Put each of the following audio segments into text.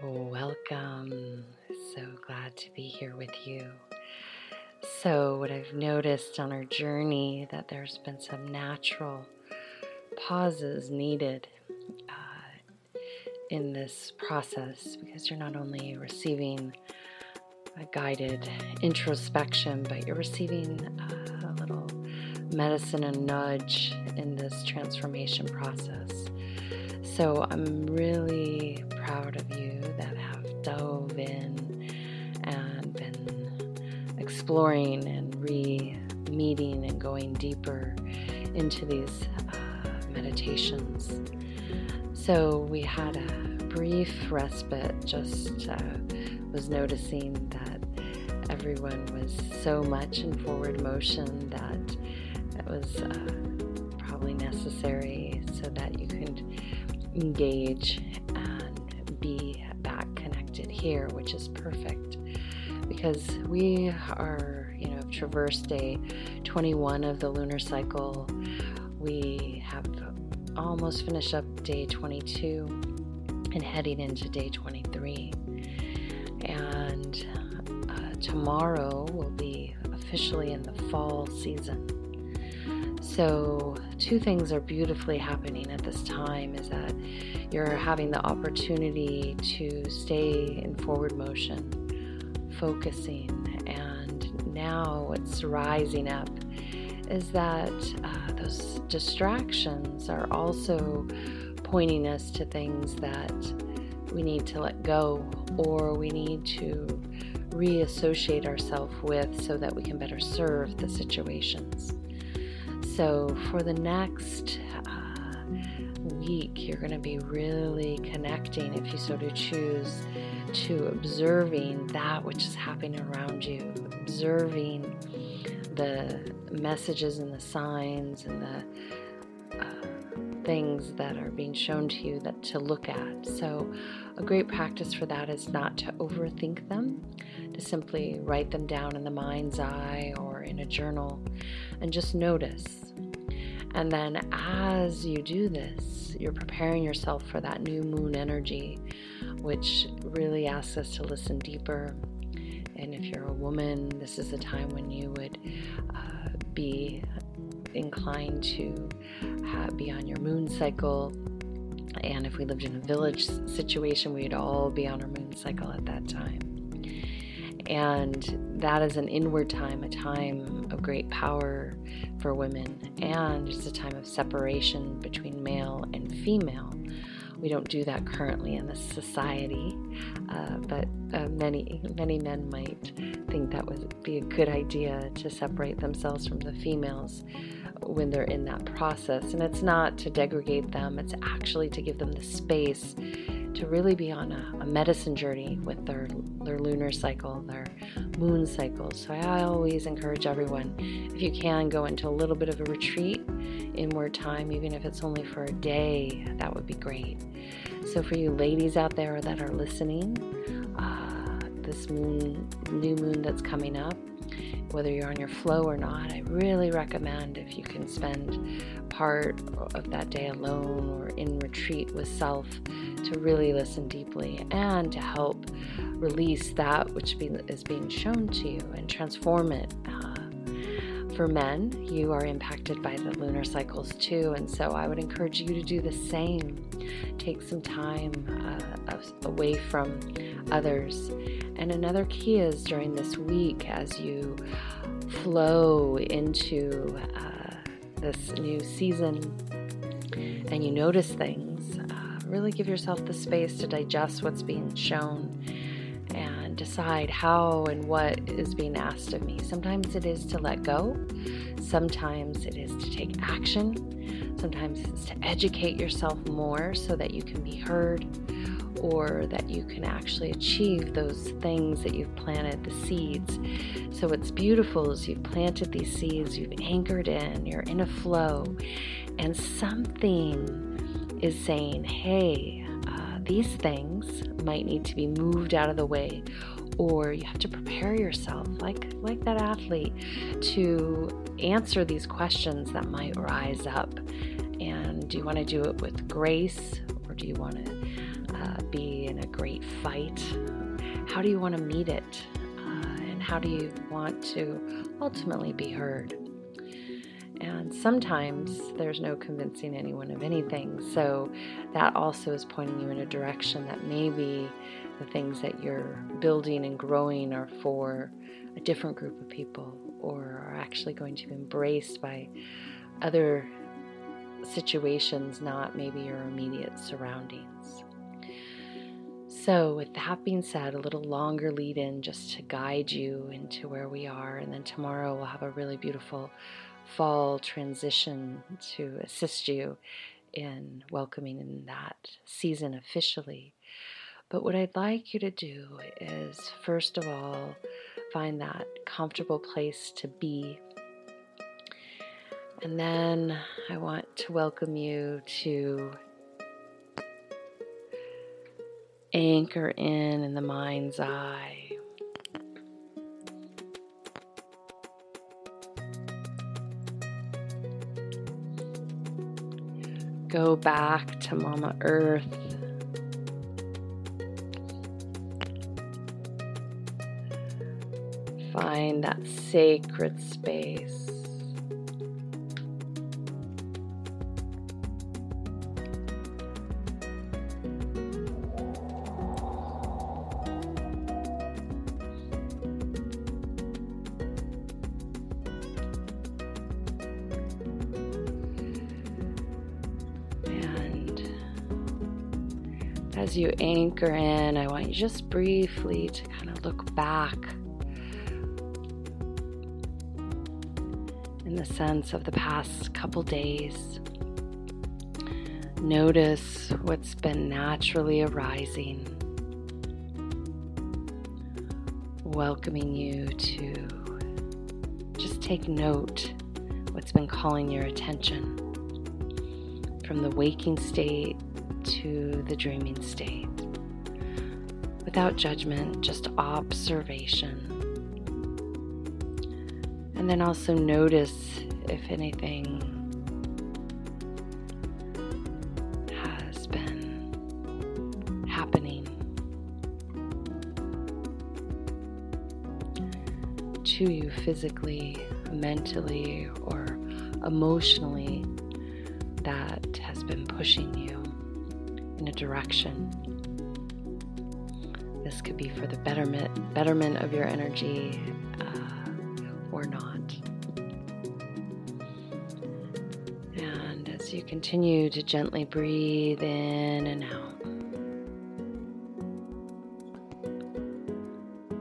Welcome. So glad to be here with you. So, what I've noticed on our journey that there's been some natural pauses needed uh, in this process because you're not only receiving a guided introspection, but you're receiving uh, a little medicine and nudge in this transformation process. So I'm really proud of you that have dove in and been exploring and re meeting and going deeper into these uh, meditations. So we had a brief respite, just uh, was noticing that everyone was so much in forward motion that it was uh, probably necessary so that you could engage and be here, which is perfect because we are, you know, traversed day 21 of the lunar cycle. We have almost finished up day 22 and heading into day 23. And uh, tomorrow will be officially in the fall season. So, two things are beautifully happening at this time is that you're having the opportunity to stay in forward motion, focusing, and now what's rising up is that uh, those distractions are also pointing us to things that we need to let go or we need to reassociate ourselves with so that we can better serve the situations. So, for the next uh, week, you're going to be really connecting, if you so choose, to observing that which is happening around you, observing the messages and the signs and the uh, things that are being shown to you that to look at. So, a great practice for that is not to overthink them, to simply write them down in the mind's eye or in a journal and just notice and then as you do this, you're preparing yourself for that new moon energy, which really asks us to listen deeper. And if you're a woman, this is a time when you would uh, be inclined to have, be on your moon cycle. And if we lived in a village situation, we'd all be on our moon cycle at that time. And that is an inward time, a time of great power for women, and it's a time of separation between male and female. We don't do that currently in this society, uh, but uh, many many men might think that would be a good idea to separate themselves from the females when they're in that process. And it's not to degrade them; it's actually to give them the space to really be on a, a, medicine journey with their their lunar cycle, their moon cycle. So I always encourage everyone, if you can, go into a little bit of a retreat, inward time, even if it's only for a day, that would be great. So for you ladies out there that are listening, uh, this moon, new moon that's coming up, whether you're on your flow or not, I really recommend if you can spend part of that day alone or in retreat with self to really listen deeply and to help release that which is being shown to you and transform it. Uh, for men, you are impacted by the lunar cycles too, and so I would encourage you to do the same. Take some time uh, away from others. And another key is during this week as you flow into uh, this new season and you notice things, uh, really give yourself the space to digest what's being shown decide how and what is being asked of me. Sometimes it is to let go, sometimes it is to take action, sometimes it's to educate yourself more so that you can be heard or that you can actually achieve those things that you've planted, the seeds. So, what's beautiful is you've planted these seeds, you've anchored in, you're in a flow, and something is saying, hey, these things might need to be moved out of the way or you have to prepare yourself like like that athlete to answer these questions that might rise up and do you want to do it with grace or do you want to uh, be in a great fight. How do you want to meet it? Uh, and how do you want to ultimately be heard? And sometimes there's no convincing anyone of anything. So that also is pointing you in a direction that maybe the things that you're building and growing are for a different group of people or are actually going to be embraced by other situations, not maybe your immediate surroundings. So, with that being said, a little longer lead in just to guide you into where we are. And then tomorrow we'll have a really beautiful fall transition to assist you in welcoming in that season officially. But what I'd like you to do is, first of all, find that comfortable place to be. And then I want to welcome you to anchor in in the mind's eye. Go back to Mama Earth. Find that sacred space. As you anchor in, I want you just briefly to kind of look back in the sense of the past couple days. Notice what's been naturally arising, welcoming you to just take note what's been calling your attention from the waking state the dreaming state. Without judgment, just observation. And then also notice if anything has been happening. To you physically, mentally, or emotionally that has been pushing you direction. This could be for the betterment betterment of your energy uh, or not. And as you continue to gently breathe in and out,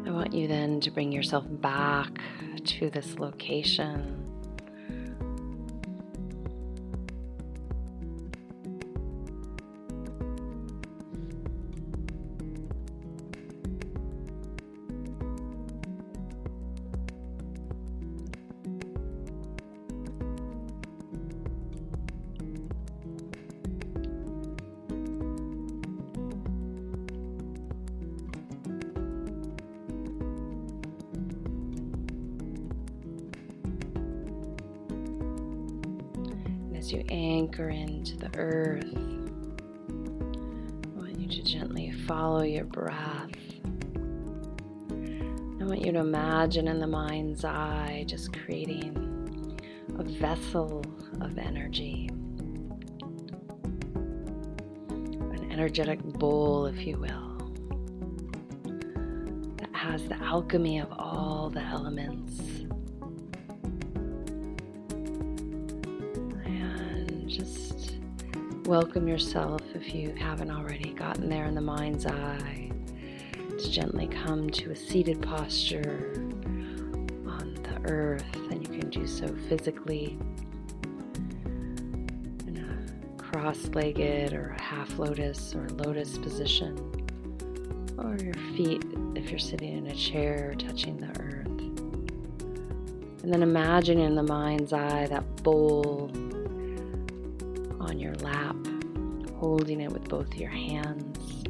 I want you then to bring yourself back to this location into the earth, I want you to gently follow your breath. I want you to imagine in the mind's eye just creating a vessel of energy, an energetic bowl, if you will, that has the alchemy of all the elements Welcome yourself if you haven't already gotten there in the mind's eye. To gently come to a seated posture on the earth, and you can do so physically. In a cross legged or a half lotus or lotus position, or your feet if you're sitting in a chair touching the earth. And then imagine in the mind's eye that bowl holding it with both your hands.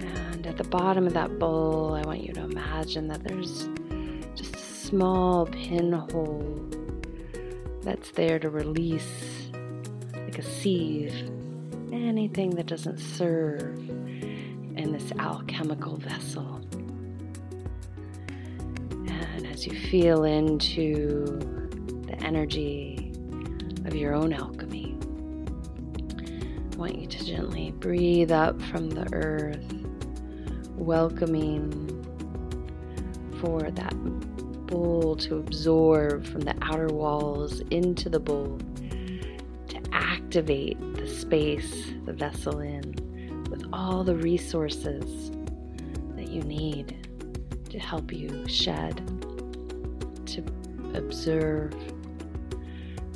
And at the bottom of that bowl, I want you to imagine that there's just a small pinhole that's there to release, like a sieve, anything that doesn't serve in this alchemical vessel. And as you feel into the energy of your own alchemy, I want you to gently breathe up from the earth, welcoming for that bowl to absorb from the outer walls into the bowl to activate the space, the vessel in, with all the resources that you need to help you shed, to observe,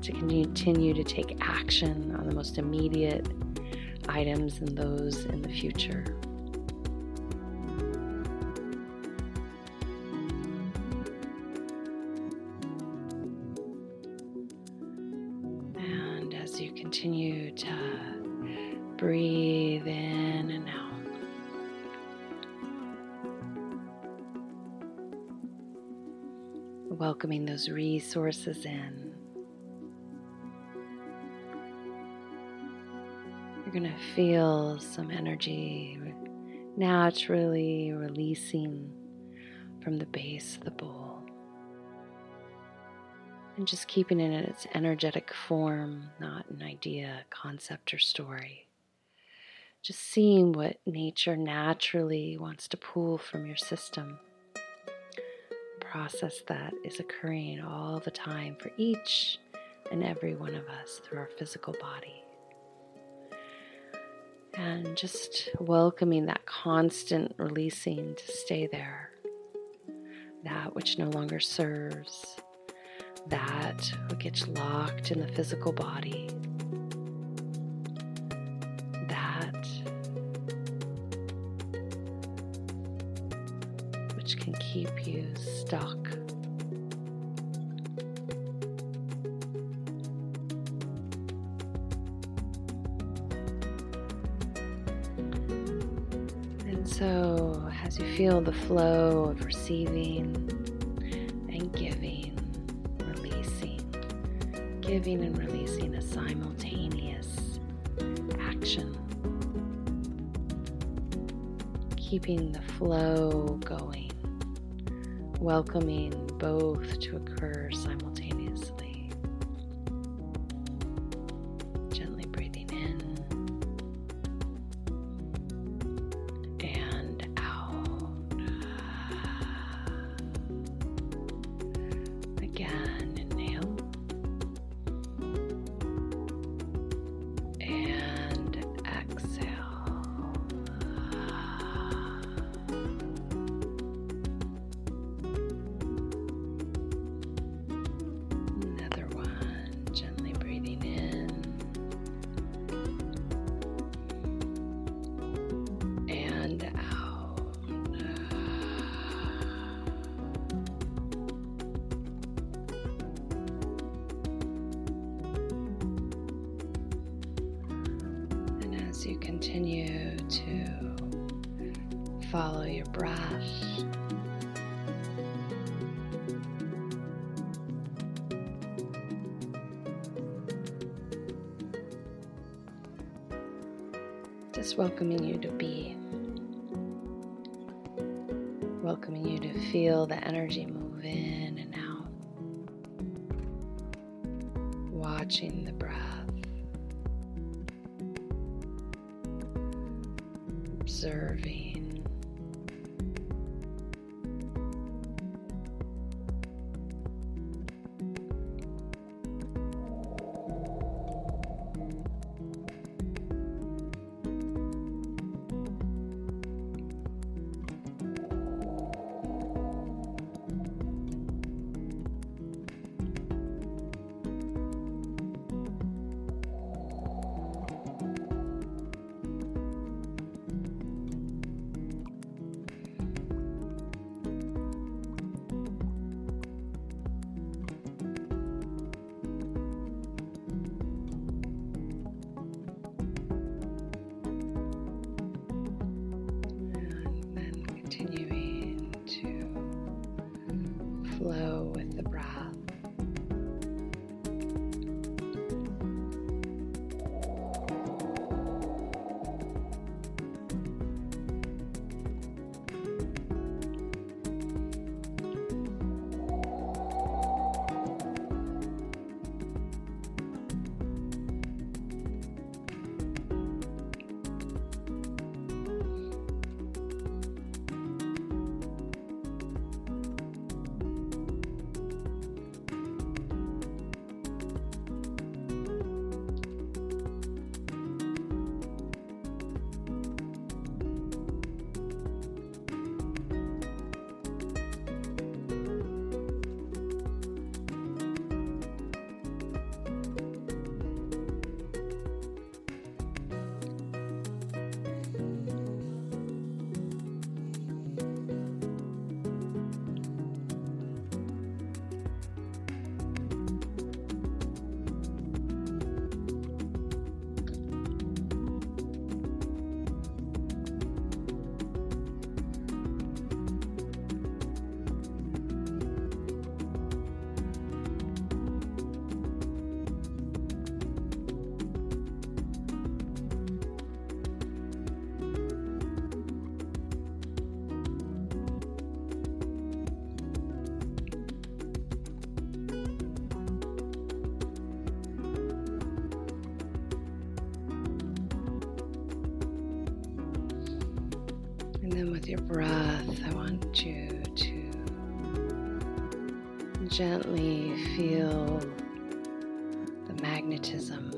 to continue to take action on the most immediate items and those in the future. And as you continue to breathe in and out. Welcoming those resources in. Going to feel some energy naturally releasing from the base of the bowl. And just keeping it in its energetic form, not an idea, concept, or story. Just seeing what nature naturally wants to pull from your system. Process that is occurring all the time for each and every one of us through our physical body. And just welcoming that constant releasing to stay there. That which no longer serves, that what gets locked in the physical body, that which can keep you stuck. So, as you feel the flow of receiving and giving, releasing, giving and releasing a simultaneous action, keeping the flow going, welcoming both to occur simultaneously. Continue to follow your breath, just welcoming you to be, welcoming you to feel the energy move in and out, watching the breath, observing. Gently feel the magnetism,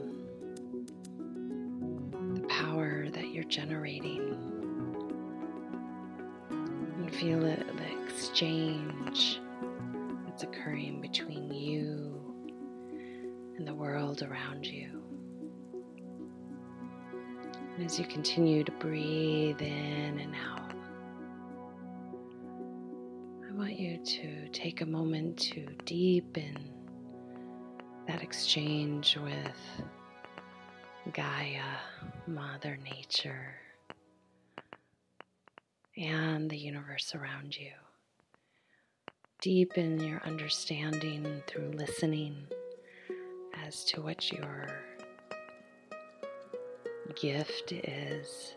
the power that you're generating, and feel it, the exchange that's occurring between you and the world around you. And as you continue to breathe in and out, to take a moment to deepen that exchange with Gaia, Mother Nature, and the universe around you. Deepen your understanding through listening as to what your gift is,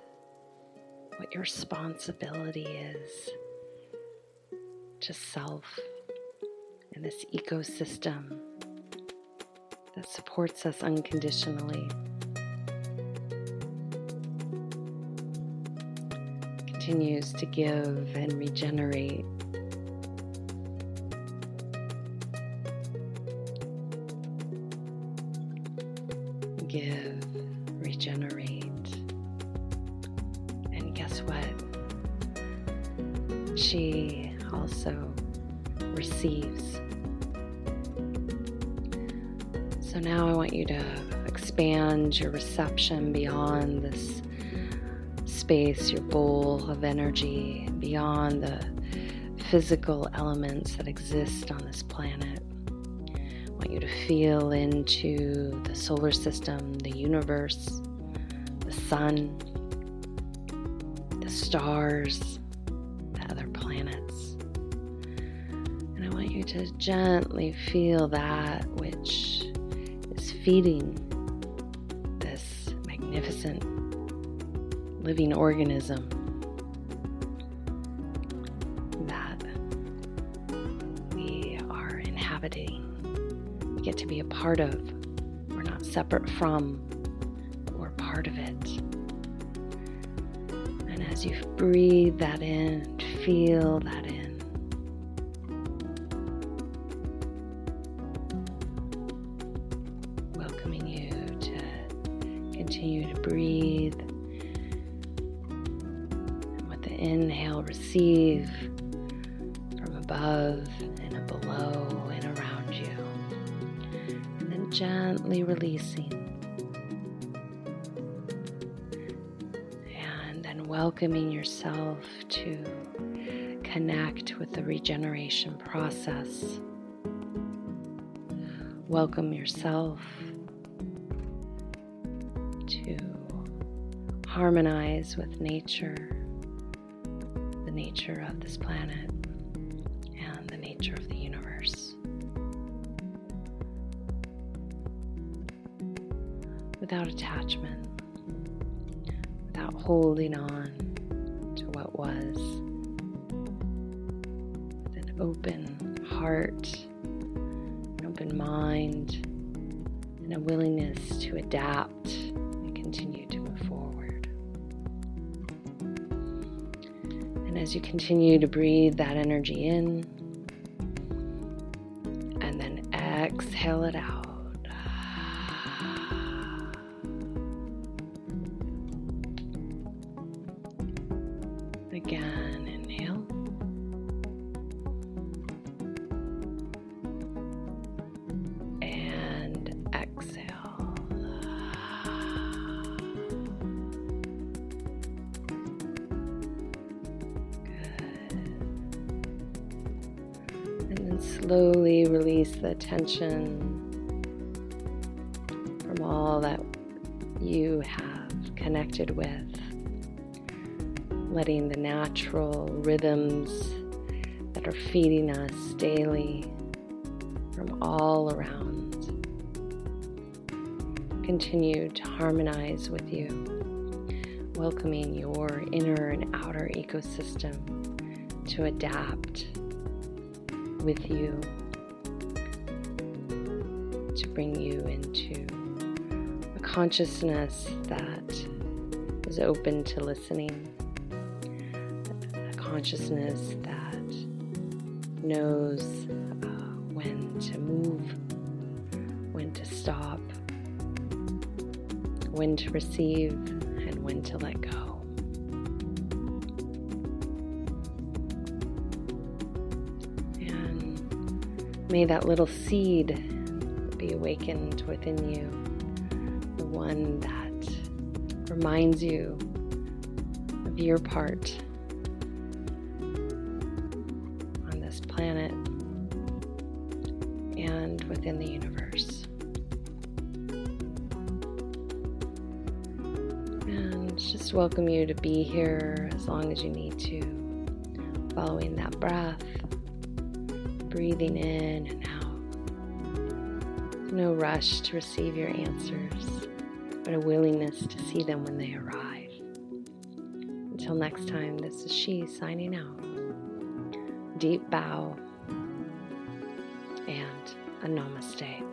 what your responsibility is to self and this ecosystem that supports us unconditionally. Continues to give and regenerate also receives. So now I want you to expand your reception beyond this space, your bowl of energy, beyond the physical elements that exist on this planet I want you to feel into the solar system, the universe, the sun, the stars, to gently feel that which is feeding this magnificent living organism that we are inhabiting we get to be a part of. We're not separate from, but we're part of it. And as you breathe that in, feel that in. Yourself to connect with the regeneration process. Welcome yourself to harmonize with nature, the nature of this planet, and the nature of the universe. without attachment, without holding on was, with an open heart, an open mind, and a willingness to adapt and continue to move forward. And as you continue to breathe that energy in, and then exhale it out. Tension from all that you have connected with letting the natural rhythms that are feeding us daily from all around continue to harmonize with you, welcoming your inner and outer ecosystem to adapt with you, to bring you into a consciousness that is open to listening a consciousness that knows uh, when to move, when to stop, when to receive, and when to let go. And may that little seed be awakened within you, the one that reminds you of your part on this planet and within the universe. And just welcome you to be here as long as you need to, following that breath, breathing in. No rush to receive your answers, but a willingness to see them when they arrive. Until next time, this is she signing out. Deep bow and a namaste.